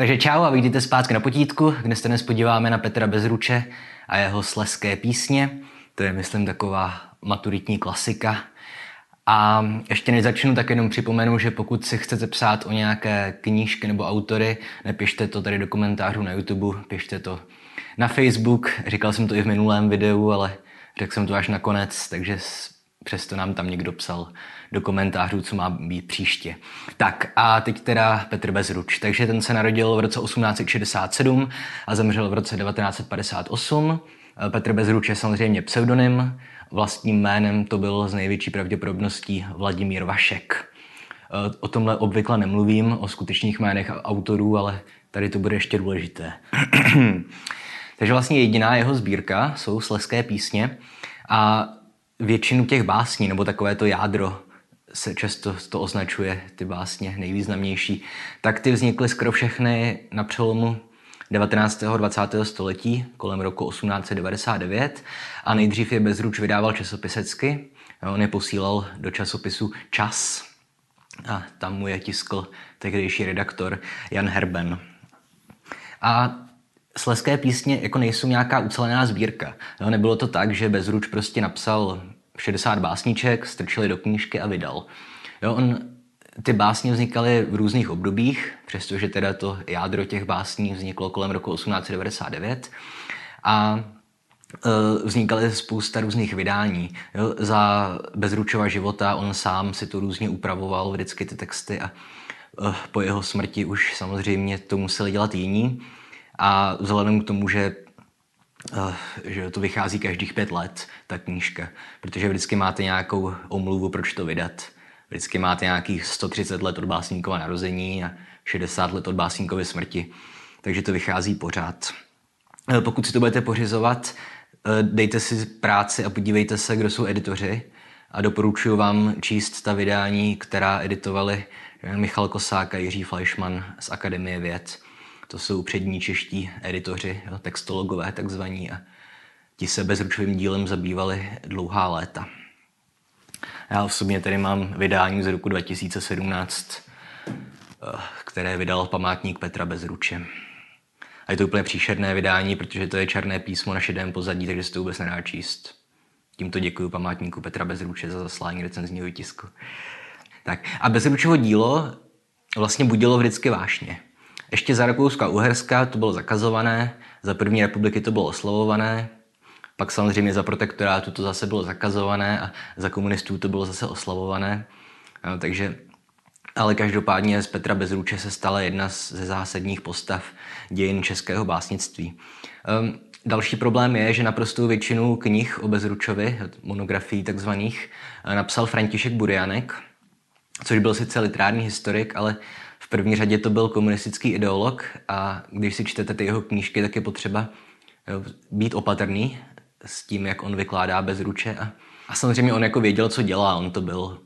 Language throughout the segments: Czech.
Takže čau a vítejte zpátky na potítku, kde se dnes podíváme na Petra Bezruče a jeho sleské písně. To je, myslím, taková maturitní klasika. A ještě než začnu, tak jenom připomenu, že pokud si chcete psát o nějaké knížky nebo autory, nepište to tady do komentářů na YouTube, pište to na Facebook. Říkal jsem to i v minulém videu, ale řekl jsem to až nakonec, takže přesto nám tam někdo psal do komentářů, co má být příště. Tak a teď teda Petr Bezruč. Takže ten se narodil v roce 1867 a zemřel v roce 1958. Petr Bezruč je samozřejmě pseudonym, vlastním jménem to byl z největší pravděpodobností Vladimír Vašek. O tomhle obvykle nemluvím, o skutečných jménech autorů, ale tady to bude ještě důležité. Takže vlastně jediná jeho sbírka jsou sleské písně a většinu těch básní, nebo takové to jádro, se často to označuje, ty básně nejvýznamnější, tak ty vznikly skoro všechny na přelomu 19. a 20. století, kolem roku 1899 a nejdřív je Bezruč vydával časopisecky. On je posílal do časopisu Čas a tam mu je tiskl tehdejší redaktor Jan Herben. A Sleské písně jako nejsou nějaká ucelená sbírka. Jo, nebylo to tak, že Bezruč prostě napsal 60 básniček, strčili do knížky a vydal. Jo, on, ty básně vznikaly v různých obdobích, přestože teda to jádro těch básní vzniklo kolem roku 1899. A e, vznikaly spousta různých vydání. Jo, za Bezručova života on sám si to různě upravoval vždycky ty texty a e, po jeho smrti už samozřejmě to museli dělat jiní. A vzhledem k tomu, že že to vychází každých pět let, ta knížka, protože vždycky máte nějakou omluvu, proč to vydat. Vždycky máte nějakých 130 let od básníkova narození a 60 let od básníkovy smrti, takže to vychází pořád. Uh, pokud si to budete pořizovat, uh, dejte si práci a podívejte se, kdo jsou editoři a doporučuji vám číst ta vydání, která editovali Michal Kosák a Jiří Fleischmann z Akademie věd to jsou přední čeští editoři, jo, textologové takzvaní a ti se bezručovým dílem zabývali dlouhá léta. Já osobně tady mám vydání z roku 2017, eh, které vydal památník Petra Bezruče. A je to úplně příšerné vydání, protože to je černé písmo na šedém pozadí, takže se to vůbec nedá číst. Tímto děkuji památníku Petra Bezruče za zaslání recenzního výtisku. Tak a Bezručovo dílo vlastně budilo vždycky vášně. Ještě za Rakouska Uherska to bylo zakazované, za první republiky to bylo oslavované, pak samozřejmě za protektorátu to zase bylo zakazované a za komunistů to bylo zase oslavované. No, takže ale každopádně z Petra Bezruče se stala jedna ze zásadních postav dějin českého básnictví. Um, další problém je, že naprostou většinu knih o Bezručovi, monografií takzvaných, napsal František Burianek, což byl sice literární historik, ale první řadě to byl komunistický ideolog a když si čtete ty jeho knížky, tak je potřeba být opatrný s tím, jak on vykládá bez ruče. A, a samozřejmě on jako věděl, co dělá, on to byl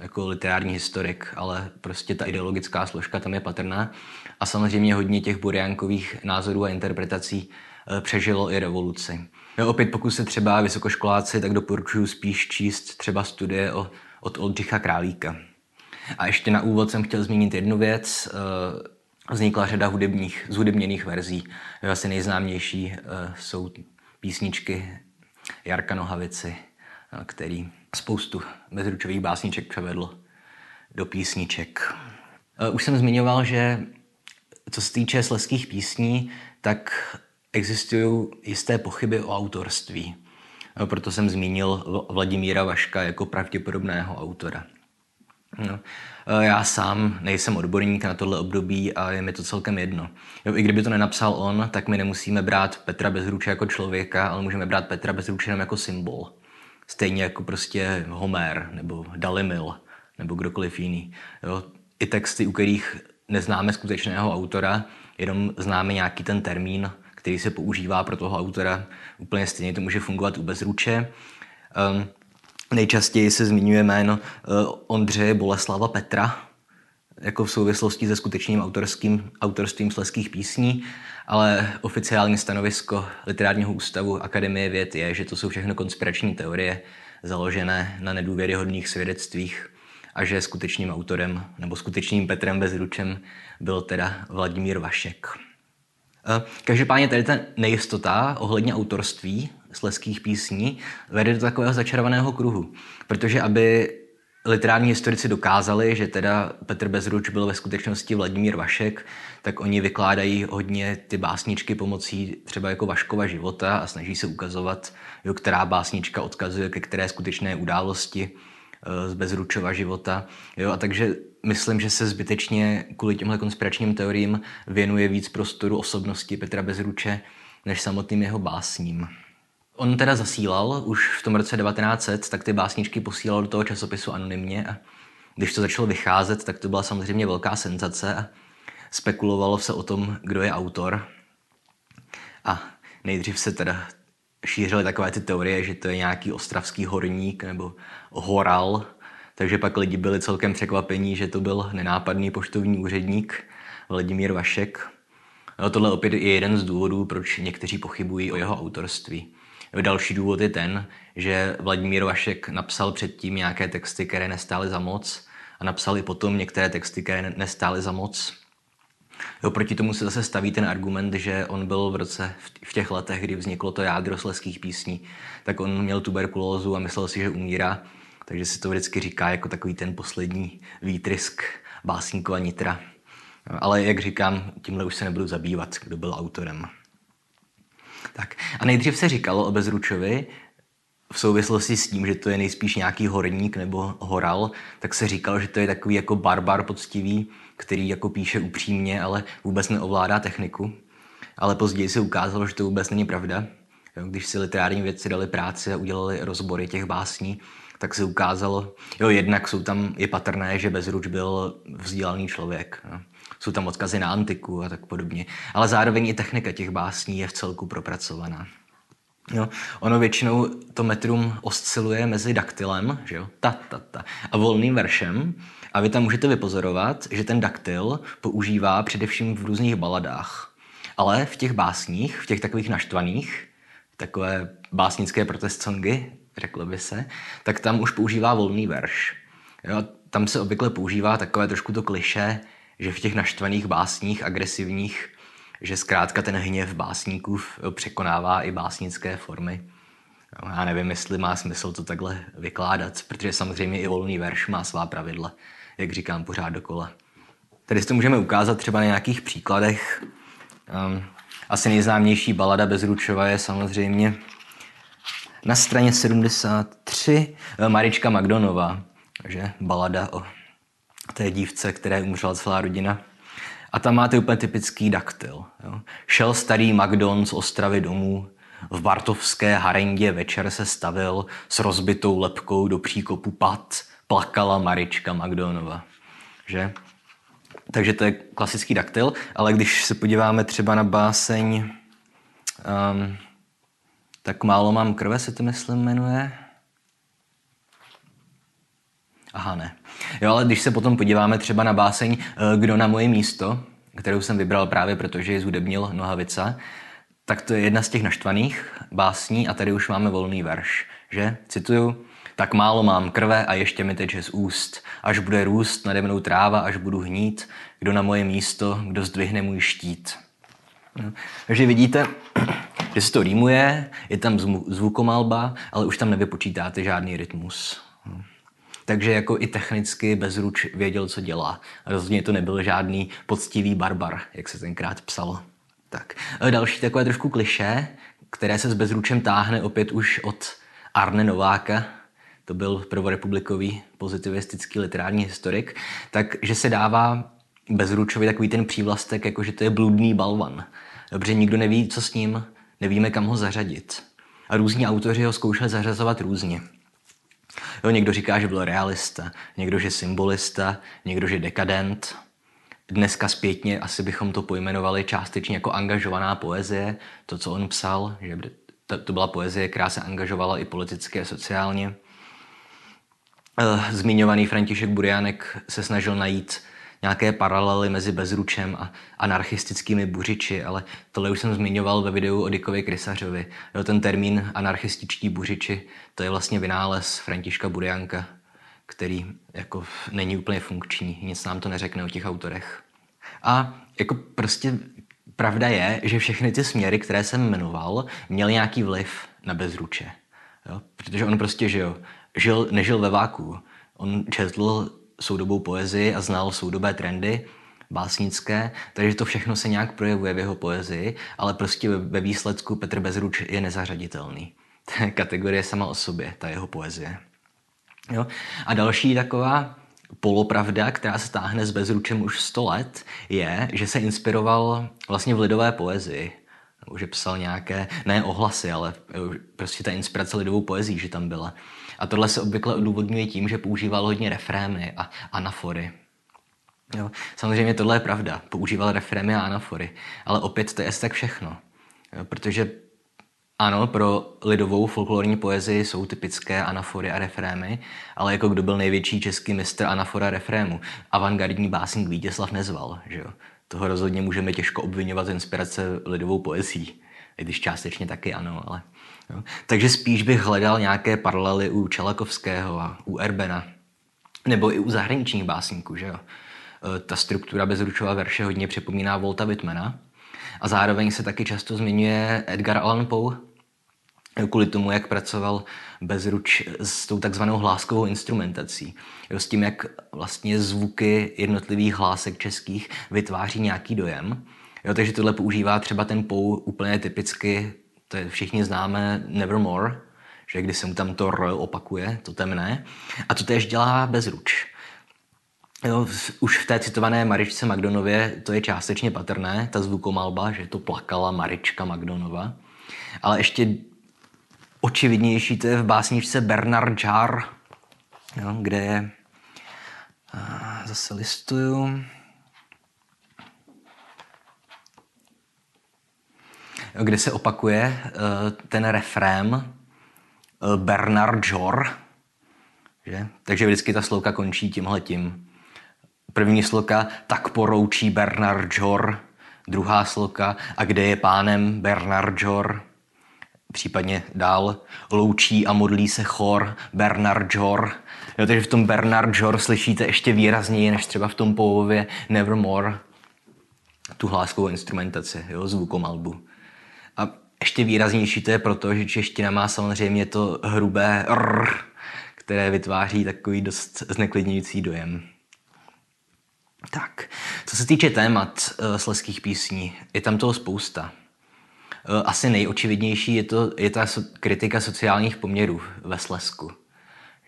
jako literární historik, ale prostě ta ideologická složka tam je patrná. A samozřejmě hodně těch buriánkových názorů a interpretací e, přežilo i revoluci. Jo, opět pokud se třeba vysokoškoláci, tak doporučuji spíš číst třeba studie o, od Oldřicha Králíka. A ještě na úvod jsem chtěl zmínit jednu věc. Eh, vznikla řada hudebních, zhudebněných verzí. Asi nejznámější eh, jsou písničky Jarka Nohavici, eh, který spoustu bezručových básniček převedl do písniček. Už jsem zmiňoval, že co se týče sleských písní, tak existují jisté pochyby o autorství. Proto jsem zmínil Vladimíra Vaška jako pravděpodobného autora. No. Eh, já sám nejsem odborník na tohle období a je mi to celkem jedno. Jo, I kdyby to nenapsal on, tak my nemusíme brát Petra Bezruče jako člověka, ale můžeme brát Petra Bezruče jenom jako symbol. Stejně jako prostě Homer nebo Dalimil nebo kdokoliv jiný. Jo, I texty, u kterých neznáme skutečného autora, jenom známe nějaký ten termín, který se používá pro toho autora. Úplně stejně to může fungovat u Bezruče. Um, Nejčastěji se zmiňuje jméno eh, Ondřeje Boleslava Petra, jako v souvislosti se skutečným autorským, autorstvím sleských písní, ale oficiální stanovisko Literárního ústavu Akademie věd je, že to jsou všechno konspirační teorie založené na nedůvěryhodných svědectvích a že skutečným autorem nebo skutečným Petrem Bezručem byl teda Vladimír Vašek. Eh, každopádně tady ta nejistota ohledně autorství sleských písní vede do takového začarovaného kruhu. Protože aby literární historici dokázali, že teda Petr Bezruč byl ve skutečnosti Vladimír Vašek, tak oni vykládají hodně ty básničky pomocí třeba jako Vaškova života a snaží se ukazovat, jo, která básnička odkazuje ke které skutečné události eh, z Bezručova života. Jo, a takže myslím, že se zbytečně kvůli těmhle konspiračním teoriím věnuje víc prostoru osobnosti Petra Bezruče než samotným jeho básním. On teda zasílal už v tom roce 1900, tak ty básničky posílal do toho časopisu anonymně a když to začalo vycházet, tak to byla samozřejmě velká senzace a spekulovalo se o tom, kdo je autor. A nejdřív se teda šířily takové ty teorie, že to je nějaký ostravský horník nebo horal, takže pak lidi byli celkem překvapení, že to byl nenápadný poštovní úředník Vladimír Vašek. No, tohle opět je jeden z důvodů, proč někteří pochybují o jeho autorství. Další důvod je ten, že Vladimír Vašek napsal předtím nějaké texty, které nestály za moc a napsal i potom některé texty, které nestály za moc. Jo, proti tomu se zase staví ten argument, že on byl v roce, v těch letech, kdy vzniklo to jádro sleských písní, tak on měl tuberkulózu a myslel si, že umírá, takže si to vždycky říká jako takový ten poslední výtrysk básníkova nitra. Ale jak říkám, tímhle už se nebudu zabývat, kdo byl autorem. Tak. A nejdřív se říkalo o Bezručovi, v souvislosti s tím, že to je nejspíš nějaký horník nebo horal, tak se říkalo, že to je takový jako barbar poctivý, který jako píše upřímně, ale vůbec neovládá techniku. Ale později se ukázalo, že to vůbec není pravda. Když si literární vědci dali práci a udělali rozbory těch básní, tak se ukázalo, jo, jednak jsou tam, je patrné, že Bezruč byl vzdělaný člověk. No jsou tam odkazy na antiku a tak podobně. Ale zároveň i technika těch básní je v celku propracovaná. Jo. Ono většinou to metrum osciluje mezi daktylem, že jo, ta, ta, ta, a volným veršem. A vy tam můžete vypozorovat, že ten daktyl používá především v různých baladách. Ale v těch básních, v těch takových naštvaných, takové básnické protest songy, řeklo by se, tak tam už používá volný verš. Jo, tam se obvykle používá takové trošku to kliše, že v těch naštvaných básních, agresivních, že zkrátka ten hněv básníků překonává i básnické formy. Já nevím, jestli má smysl to takhle vykládat, protože samozřejmě i volný verš má svá pravidla, jak říkám pořád dokola. Tady si to můžeme ukázat třeba na nějakých příkladech. Um, asi nejznámější balada Bezručova je samozřejmě na straně 73 eh, Marička Magdonová, takže balada o té dívce, které umřela celá rodina. A tam máte úplně typický daktyl. Jo. Šel starý Magdon z Ostravy domů, v Bartovské harendě večer se stavil s rozbitou lepkou do příkopu pad, plakala Marička Magdonova. Že? Takže to je klasický daktyl, ale když se podíváme třeba na báseň um, Tak málo mám krve, se to myslím jmenuje, Aha, ne. Jo, ale když se potom podíváme třeba na báseň eh, Kdo na moje místo, kterou jsem vybral právě proto, že ji zudebnil Nohavica, tak to je jedna z těch naštvaných básní a tady už máme volný verš, že? Cituju. Tak málo mám krve a ještě mi teče z úst. Až bude růst nade mnou tráva, až budu hnít, kdo na moje místo, kdo zdvihne můj štít. No. Takže vidíte, že se to rýmuje, je tam zvukomalba, ale už tam nevypočítáte žádný rytmus. No. Takže jako i technicky Bezruč věděl, co dělá. Rozhodně to nebyl žádný poctivý barbar, jak se tenkrát psalo. Tak. Další takové trošku kliše, které se s Bezručem táhne opět už od Arne Nováka, to byl prvorepublikový pozitivistický literární historik, takže se dává Bezručovi takový ten přívlastek, jako že to je bludný balvan. Dobře, nikdo neví, co s ním, nevíme, kam ho zařadit. A různí autoři ho zkoušeli zařazovat různě. Jo, někdo říká, že byl realista, někdo, že symbolista, někdo, že dekadent. Dneska zpětně asi bychom to pojmenovali částečně jako angažovaná poezie, to, co on psal, že to byla poezie, která se angažovala i politicky a sociálně. Eh, zmiňovaný František Burianek se snažil najít nějaké paralely mezi Bezručem a anarchistickými buřiči, ale tohle už jsem zmiňoval ve videu o Dikovi Krysařovi. Jo, ten termín anarchističtí buřiči, to je vlastně vynález Františka Burianka. který jako není úplně funkční, nic nám to neřekne o těch autorech. A jako prostě pravda je, že všechny ty směry, které jsem jmenoval, měly nějaký vliv na Bezruče. Jo? Protože on prostě žil, žil, nežil ve váku. On četl soudobou poezii a znal soudobé trendy, básnické, takže to všechno se nějak projevuje v jeho poezii, ale prostě ve výsledku Petr Bezruč je nezařaditelný. To je kategorie sama o sobě, ta jeho poezie. Jo? A další taková polopravda, která se táhne s Bezručem už 100 let, je, že se inspiroval vlastně v lidové poezii. Že psal nějaké, ne ohlasy, ale prostě ta inspirace lidovou poezí, že tam byla. A tohle se obvykle odůvodňuje tím, že používal hodně refrémy a anafory. Jo. Samozřejmě tohle je pravda. Používal refrémy a anafory. Ale opět to je tak všechno. Jo, protože ano, pro lidovou folklorní poezii jsou typické anafory a refrémy, ale jako kdo byl největší český mistr anafora refrému? Avantgardní básník Vítězslav Nezval, že jo? Toho rozhodně můžeme těžko obvinovat z inspirace lidovou poezí, i když částečně taky ano, ale... Jo. Takže spíš bych hledal nějaké paralely u Čelakovského a u Erbena, nebo i u zahraničních básníků, že jo? E, ta struktura bezručová verše hodně připomíná Volta Whitmana, a zároveň se taky často zmiňuje Edgar Allan Poe, kvůli tomu, jak pracoval bezruč s tou takzvanou hláskovou instrumentací. Jo, s tím, jak vlastně zvuky jednotlivých hlásek českých vytváří nějaký dojem. Jo, takže tohle používá třeba ten Poe úplně typicky, to je všichni známe Nevermore, že když se mu tam to R opakuje, to temné. A to tež dělá bezruč. Jo, už v té citované Maričce Magdonově to je částečně patrné, ta zvukomalba, že to plakala Marička Magdonova. Ale ještě očividnější to je v básničce Bernard Jar, jo, kde je, zase listuju, kde se opakuje e, ten refrém e, Bernard Jor, že? Takže vždycky ta slouka končí tímhletím. První sloka tak poroučí Bernard Jor, druhá sloka a kde je pánem Bernard Jor, případně dál loučí a modlí se chor Bernard Jor. Jo, takže v tom Bernard Jor slyšíte ještě výrazněji než třeba v tom polově Nevermore tu hláskovou instrumentaci, jo, zvukomalbu. A ještě výraznější to je proto, že čeština má samozřejmě to hrubé r, které vytváří takový dost zneklidňující dojem. Tak, co se týče témat uh, sleských písní, je tam toho spousta. Uh, asi nejočividnější je, to, je ta so, kritika sociálních poměrů ve Slesku.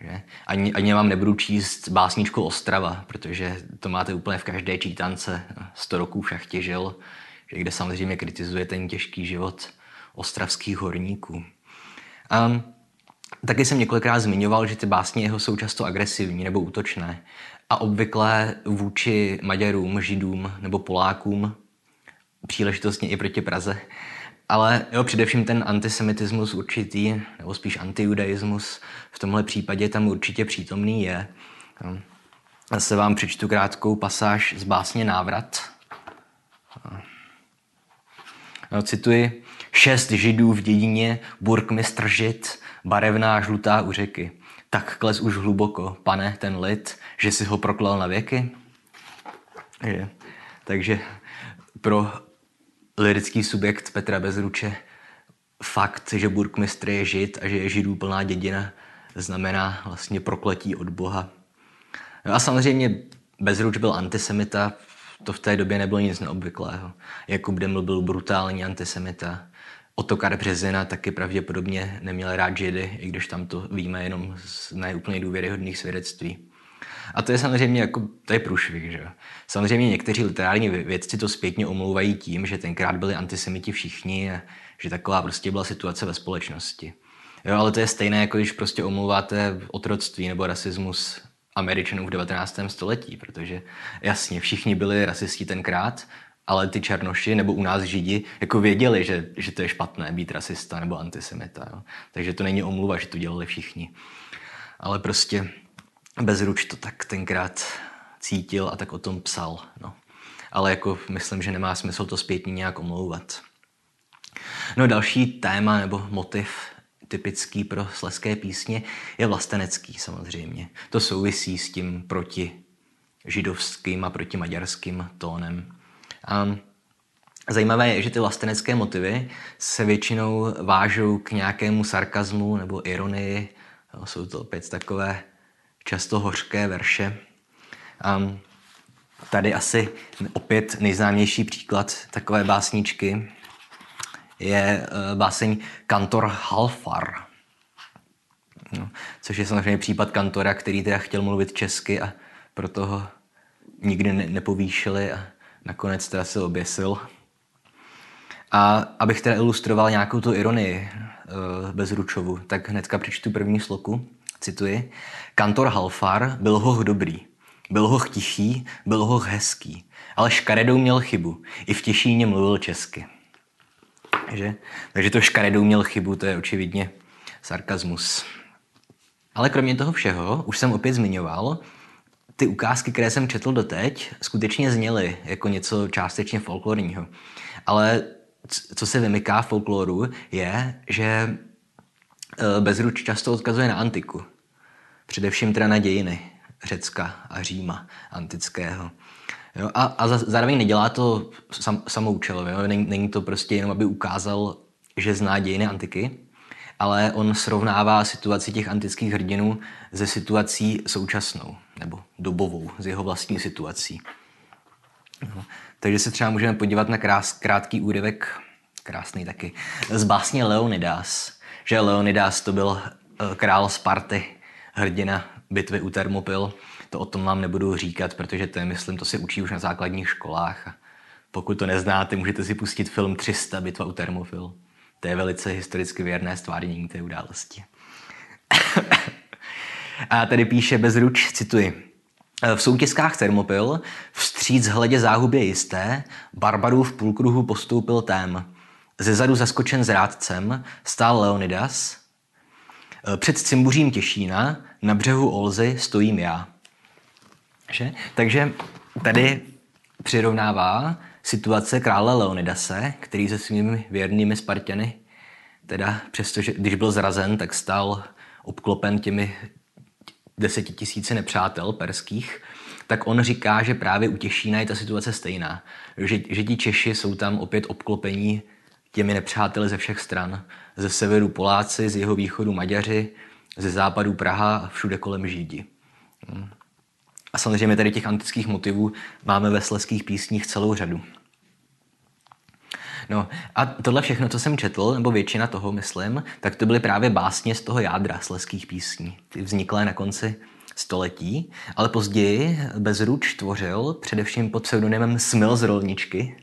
Že? Ani, ani vám nebudu číst básničku Ostrava, protože to máte úplně v každé čítance. 100 roků v šachtě žil, že kde samozřejmě kritizuje ten těžký život ostravských horníků. Um, taky jsem několikrát zmiňoval, že ty básně jeho jsou často agresivní nebo útočné a obvykle vůči Maďarům, Židům nebo Polákům, příležitostně i proti Praze. Ale jo, především ten antisemitismus určitý, nebo spíš antijudaismus v tomhle případě tam určitě přítomný je. Já se vám přečtu krátkou pasáž z básně Návrat. No, cituji. Šest židů v dědině, burkmistr žid, barevná žlutá u řeky. Tak kles už hluboko, pane, ten lid, že si ho proklal na věky? Je. Takže pro lirický subjekt Petra Bezruče fakt, že burkmistr je žid a že je židů plná dědina, znamená vlastně prokletí od Boha. No a samozřejmě Bezruč byl antisemita, to v té době nebylo nic neobvyklého. Jakub Deml byl brutální antisemita. Otokar Březina taky pravděpodobně neměl rád židy, i když tam to víme jenom z neúplně důvěryhodných svědectví. A to je samozřejmě jako, to je průšvih, že Samozřejmě někteří literární vědci to zpětně omlouvají tím, že tenkrát byli antisemiti všichni a že taková prostě byla situace ve společnosti. Jo, ale to je stejné, jako když prostě omlouváte otroctví nebo rasismus Američanů v 19. století, protože jasně, všichni byli rasisti tenkrát, ale ty černoši nebo u nás židi jako věděli, že, že to je špatné být rasista nebo antisemita. Jo. Takže to není omluva, že to dělali všichni. Ale prostě Bezruč to tak tenkrát cítil a tak o tom psal. No. Ale jako myslím, že nemá smysl to zpětně nějak omlouvat. No další téma nebo motiv, typický pro sleské písně, je vlastenecký samozřejmě. To souvisí s tím proti židovským a proti maďarským tónem. A zajímavé je, že ty vlastenecké motivy se většinou vážou k nějakému sarkazmu nebo ironii. Jsou to opět takové často hořké verše. A tady asi opět nejznámější příklad takové básničky je eh, báseň Kantor Halfar. No, což je samozřejmě případ kantora, který teda chtěl mluvit česky a proto ho nikdy ne- nepovýšili a nakonec teda se oběsil. A abych teda ilustroval nějakou tu ironii uh, bez Ručovu, tak hnedka přečtu první sloku, cituji. Kantor Halfar byl hoch dobrý, byl hoch tichý, byl hoch hezký, ale škaredou měl chybu, i v Těšíně mluvil česky. Takže, takže to škaredou měl chybu, to je očividně sarkazmus. Ale kromě toho všeho, už jsem opět zmiňoval, ty ukázky, které jsem četl doteď, skutečně zněly jako něco částečně folklorního. Ale co se vymyká folkloru, je, že e, Bezruč často odkazuje na antiku. Především teda na dějiny Řecka a Říma antického. Jo, a, a zároveň nedělá to sam, samoučelově. Jo? Není, není to prostě jenom, aby ukázal, že zná dějiny antiky, ale on srovnává situaci těch antických hrdinů ze situací současnou nebo dobovou, z jeho vlastní situací. No. Takže se třeba můžeme podívat na krás, krátký úryvek, krásný taky, z básně Leonidas. Že Leonidas to byl eh, král Sparty, hrdina bitvy u Termopil. To o tom vám nebudu říkat, protože to je, myslím, to se učí už na základních školách. A pokud to neznáte, můžete si pustit film 300 bitva u Termopil. To je velice historicky věrné stvárnění té události. a tady píše Bezruč, cituji. V soutězkách Thermopyl vstříc hledě záhubě jisté, Barbarů v půlkruhu postoupil tém. Ze zadu zaskočen zrádcem stál Leonidas. Před cimbuřím Těšína na břehu Olzy stojím já. Že? Takže tady přirovnává situace krále Leonidase, který se svými věrnými Spartany, teda přestože když byl zrazen, tak stal obklopen těmi desetitisíci nepřátel perských, tak on říká, že právě u Těšína je ta situace stejná. Že, že ti Češi jsou tam opět obklopení těmi nepřáteli ze všech stran. Ze severu Poláci, z jeho východu Maďaři, ze západu Praha a všude kolem Židi. A samozřejmě tady těch antických motivů máme ve sleských písních celou řadu. No a tohle všechno, co jsem četl, nebo většina toho, myslím, tak to byly právě básně z toho jádra sleských písní. Ty vzniklé na konci století, ale později Bezruč tvořil především pod pseudonymem Smil z rolničky,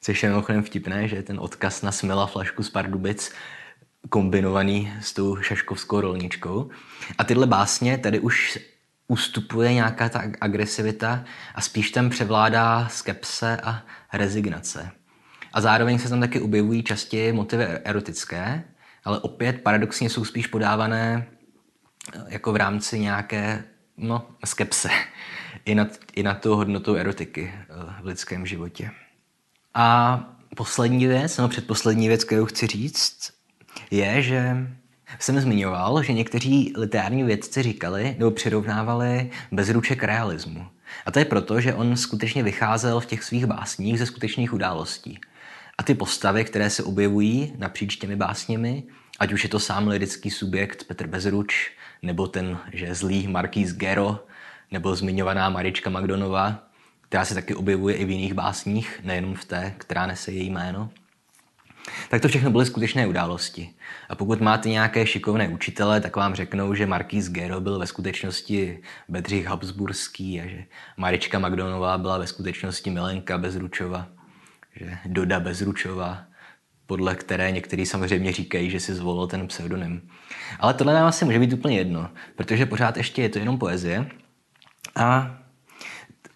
což je mimochodem vtipné, že je ten odkaz na Smila flašku z Pardubic kombinovaný s tou šaškovskou rolničkou. A tyhle básně tady už ustupuje nějaká ta agresivita a spíš tam převládá skepse a rezignace. A zároveň se tam taky objevují častěji motivy erotické, ale opět paradoxně jsou spíš podávané eh, jako v rámci nějaké no, skepse i nad, i nad tou hodnotou erotiky eh, v lidském životě. A poslední věc, no předposlední věc, kterou chci říct, je, že jsem zmiňoval, že někteří literární vědci říkali nebo přirovnávali bezruče k realismu. A to je proto, že on skutečně vycházel v těch svých básních ze skutečných událostí. A ty postavy, které se objevují napříč těmi básněmi, ať už je to sám lirický subjekt Petr Bezruč, nebo ten, že zlý Markýz Gero, nebo zmiňovaná Marička Magdonová, která se taky objevuje i v jiných básních, nejenom v té, která nese její jméno, tak to všechno byly skutečné události. A pokud máte nějaké šikovné učitele, tak vám řeknou, že Markýz Gero byl ve skutečnosti Bedřich Habsburský a že Marička Magdonová byla ve skutečnosti Milenka Bezručova, že Doda Bezručová, podle které někteří samozřejmě říkají, že si zvolil ten pseudonym. Ale tohle nám asi může být úplně jedno, protože pořád ještě je to jenom poezie a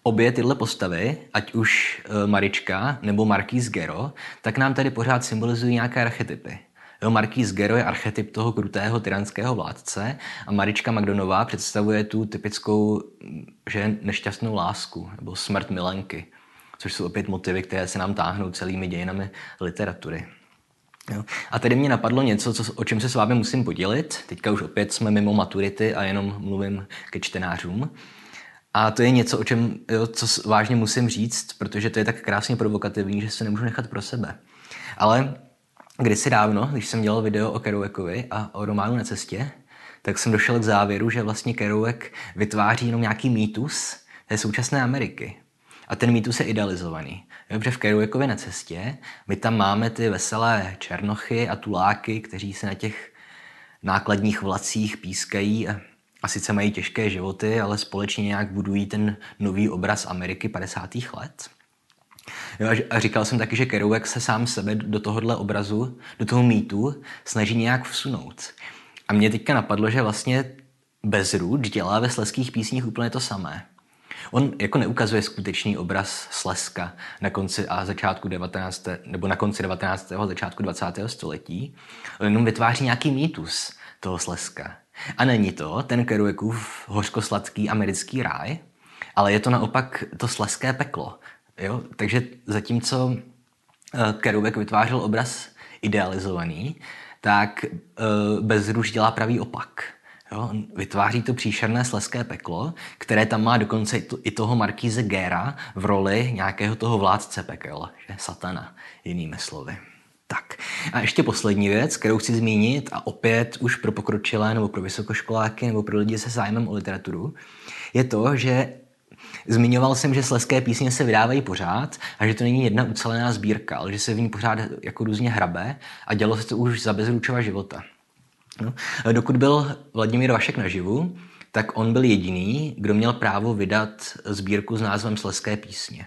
obě tyhle postavy, ať už e, Marička nebo Marquis Gero, tak nám tady pořád symbolizují nějaké archetypy. Jo, Marquis Gero je archetyp toho krutého tyranského vládce a Marička Magdonová představuje tu typickou že nešťastnou lásku nebo smrt milenky, což jsou opět motivy, které se nám táhnou celými dějinami literatury. Jo. A tady mě napadlo něco, co, o čem se s vámi musím podělit. Teďka už opět jsme mimo maturity a jenom mluvím ke čtenářům. A to je něco, o čem, jo, co vážně musím říct, protože to je tak krásně provokativní, že se nemůžu nechat pro sebe. Ale kdysi dávno, když jsem dělal video o Kerouakovi a o románu na cestě, tak jsem došel k závěru, že vlastně Kerouac vytváří jenom nějaký mýtus té současné Ameriky. A ten mýtus je idealizovaný. Protože v Kerouakově na cestě my tam máme ty veselé černochy a tuláky, kteří se na těch nákladních vlacích pískají a, a sice mají těžké životy, ale společně nějak budují ten nový obraz Ameriky 50. let. Jo, a říkal jsem taky, že Kerouac se sám sebe do tohohle obrazu, do toho mýtu snaží nějak vsunout. A mě teďka napadlo, že vlastně Bezruč dělá ve sleských písních úplně to samé. On jako neukazuje skutečný obraz Sleska na konci a začátku 19. nebo na konci 19. a začátku 20. století. On jenom vytváří nějaký mýtus toho Sleska. A není to ten Kerouacův hořkosladký americký ráj, ale je to naopak to sleské peklo. Jo? Takže zatímco eh, Kerouac vytvářel obraz idealizovaný, tak uh, Bezruš dělá pravý opak. Jo, vytváří to příšerné sleské peklo, které tam má dokonce i toho Markíze Gera v roli nějakého toho vládce pekel, že satana, jinými slovy. Tak a ještě poslední věc, kterou chci zmínit a opět už pro pokročilé nebo pro vysokoškoláky nebo pro lidi se zájmem o literaturu, je to, že Zmiňoval jsem, že sleské písně se vydávají pořád a že to není jedna ucelená sbírka, ale že se v ní pořád jako různě hrabe a dělo se to už za bezručova života. No. Dokud byl Vladimír Vašek naživu, tak on byl jediný, kdo měl právo vydat sbírku s názvem Sleské písně.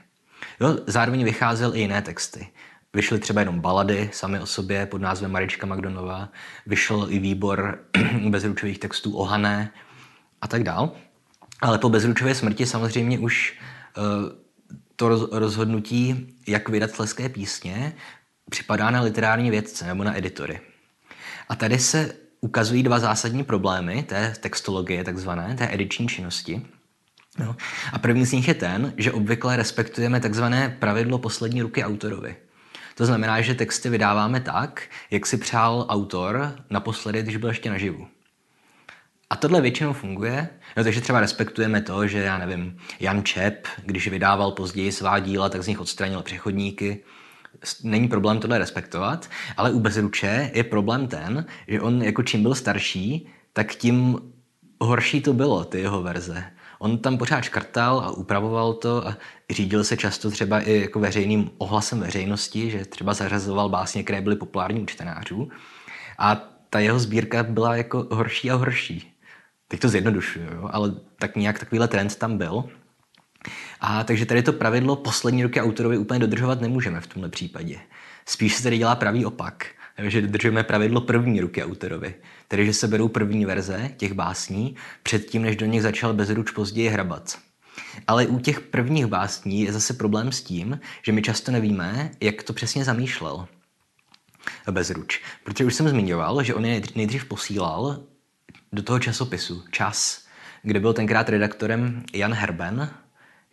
Jo, zároveň vycházel i jiné texty. Vyšly třeba jenom balady sami o sobě pod názvem Marička Magdonová, vyšel i výbor bezručových textů Ohané a tak dál. Ale po bezručové smrti samozřejmě už uh, to rozhodnutí, jak vydat sleské písně, připadá na literární vědce nebo na editory. A tady se ukazují dva zásadní problémy té textologie, takzvané, té ediční činnosti. No. A první z nich je ten, že obvykle respektujeme takzvané pravidlo poslední ruky autorovi. To znamená, že texty vydáváme tak, jak si přál autor naposledy, když byl ještě naživu. A tohle většinou funguje, no, takže třeba respektujeme to, že já nevím, Jan Čep, když vydával později svá díla, tak z nich odstranil přechodníky. Není problém tohle respektovat, ale u Bezruče je problém ten, že on jako čím byl starší, tak tím horší to bylo, ty jeho verze. On tam pořád škrtal a upravoval to a řídil se často třeba i jako veřejným ohlasem veřejnosti, že třeba zařazoval básně, které byly populární u čtenářů. A ta jeho sbírka byla jako horší a horší. Teď to zjednodušuju, jo? ale tak nějak takovýhle trend tam byl. A takže tady to pravidlo poslední roky autorovi úplně dodržovat nemůžeme v tomhle případě. Spíš se tady dělá pravý opak, že dodržujeme pravidlo první ruky autorovi. Tedy, že se berou první verze těch básní předtím, než do nich začal Bezruč později hrabat. Ale u těch prvních básní je zase problém s tím, že my často nevíme, jak to přesně zamýšlel. Bezruč. Protože už jsem zmiňoval, že on je nejdřív posílal do toho časopisu Čas, kde byl tenkrát redaktorem Jan Herben,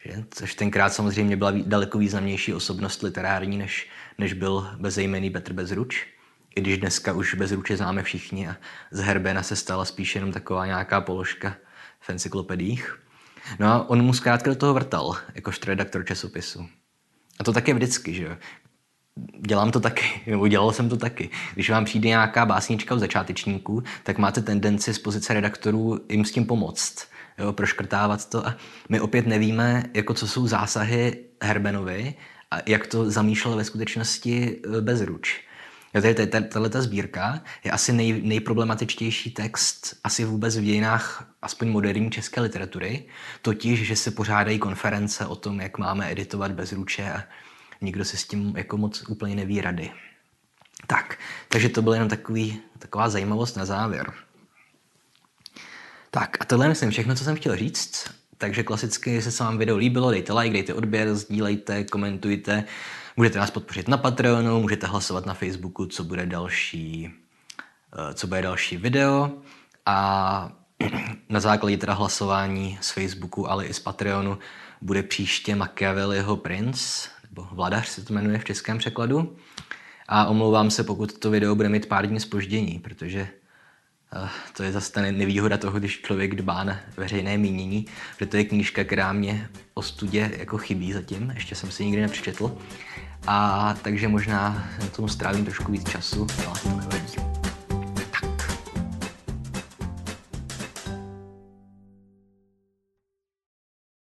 že? což tenkrát samozřejmě byla daleko významnější osobnost literární, než, než byl bezejmený Petr Bezruč. I když dneska už Bezruče známe všichni a z Herbena se stala spíš jenom taková nějaká položka v encyklopedích. No a on mu zkrátka do toho vrtal, jakožto redaktor časopisu. A to také vždycky, že dělám to taky, nebo dělal jsem to taky. Když vám přijde nějaká básnička od začátečníků, tak máte tendenci z pozice redaktorů jim s tím pomoct, jo, proškrtávat to. A my opět nevíme, jako co jsou zásahy Herbenovi a jak to zamýšlel ve skutečnosti e, Bezruč. Jo, tady, tato ta sbírka je asi nej, nejproblematičtější text asi vůbec v dějinách aspoň moderní české literatury, totiž, že se pořádají konference o tom, jak máme editovat bezruče a nikdo si s tím jako moc úplně neví rady. Tak, takže to byl jenom takový, taková zajímavost na závěr. Tak a tohle myslím všechno, co jsem chtěl říct. Takže klasicky, jestli se vám video líbilo, dejte like, dejte odběr, sdílejte, komentujte. Můžete nás podpořit na Patreonu, můžete hlasovat na Facebooku, co bude další, eh, co bude další video a na základě teda hlasování z Facebooku, ale i z Patreonu bude příště Machiavelliho princ, nebo vladař se to jmenuje v českém překladu. A omlouvám se, pokud to video bude mít pár dní spoždění, protože eh, to je zase ta nevýhoda toho, když člověk dbá na veřejné mínění, protože to je knížka, která mě o studě jako chybí zatím, ještě jsem si nikdy nepřečetl, a takže možná na tom strávím trošku víc času, ale to nevadí.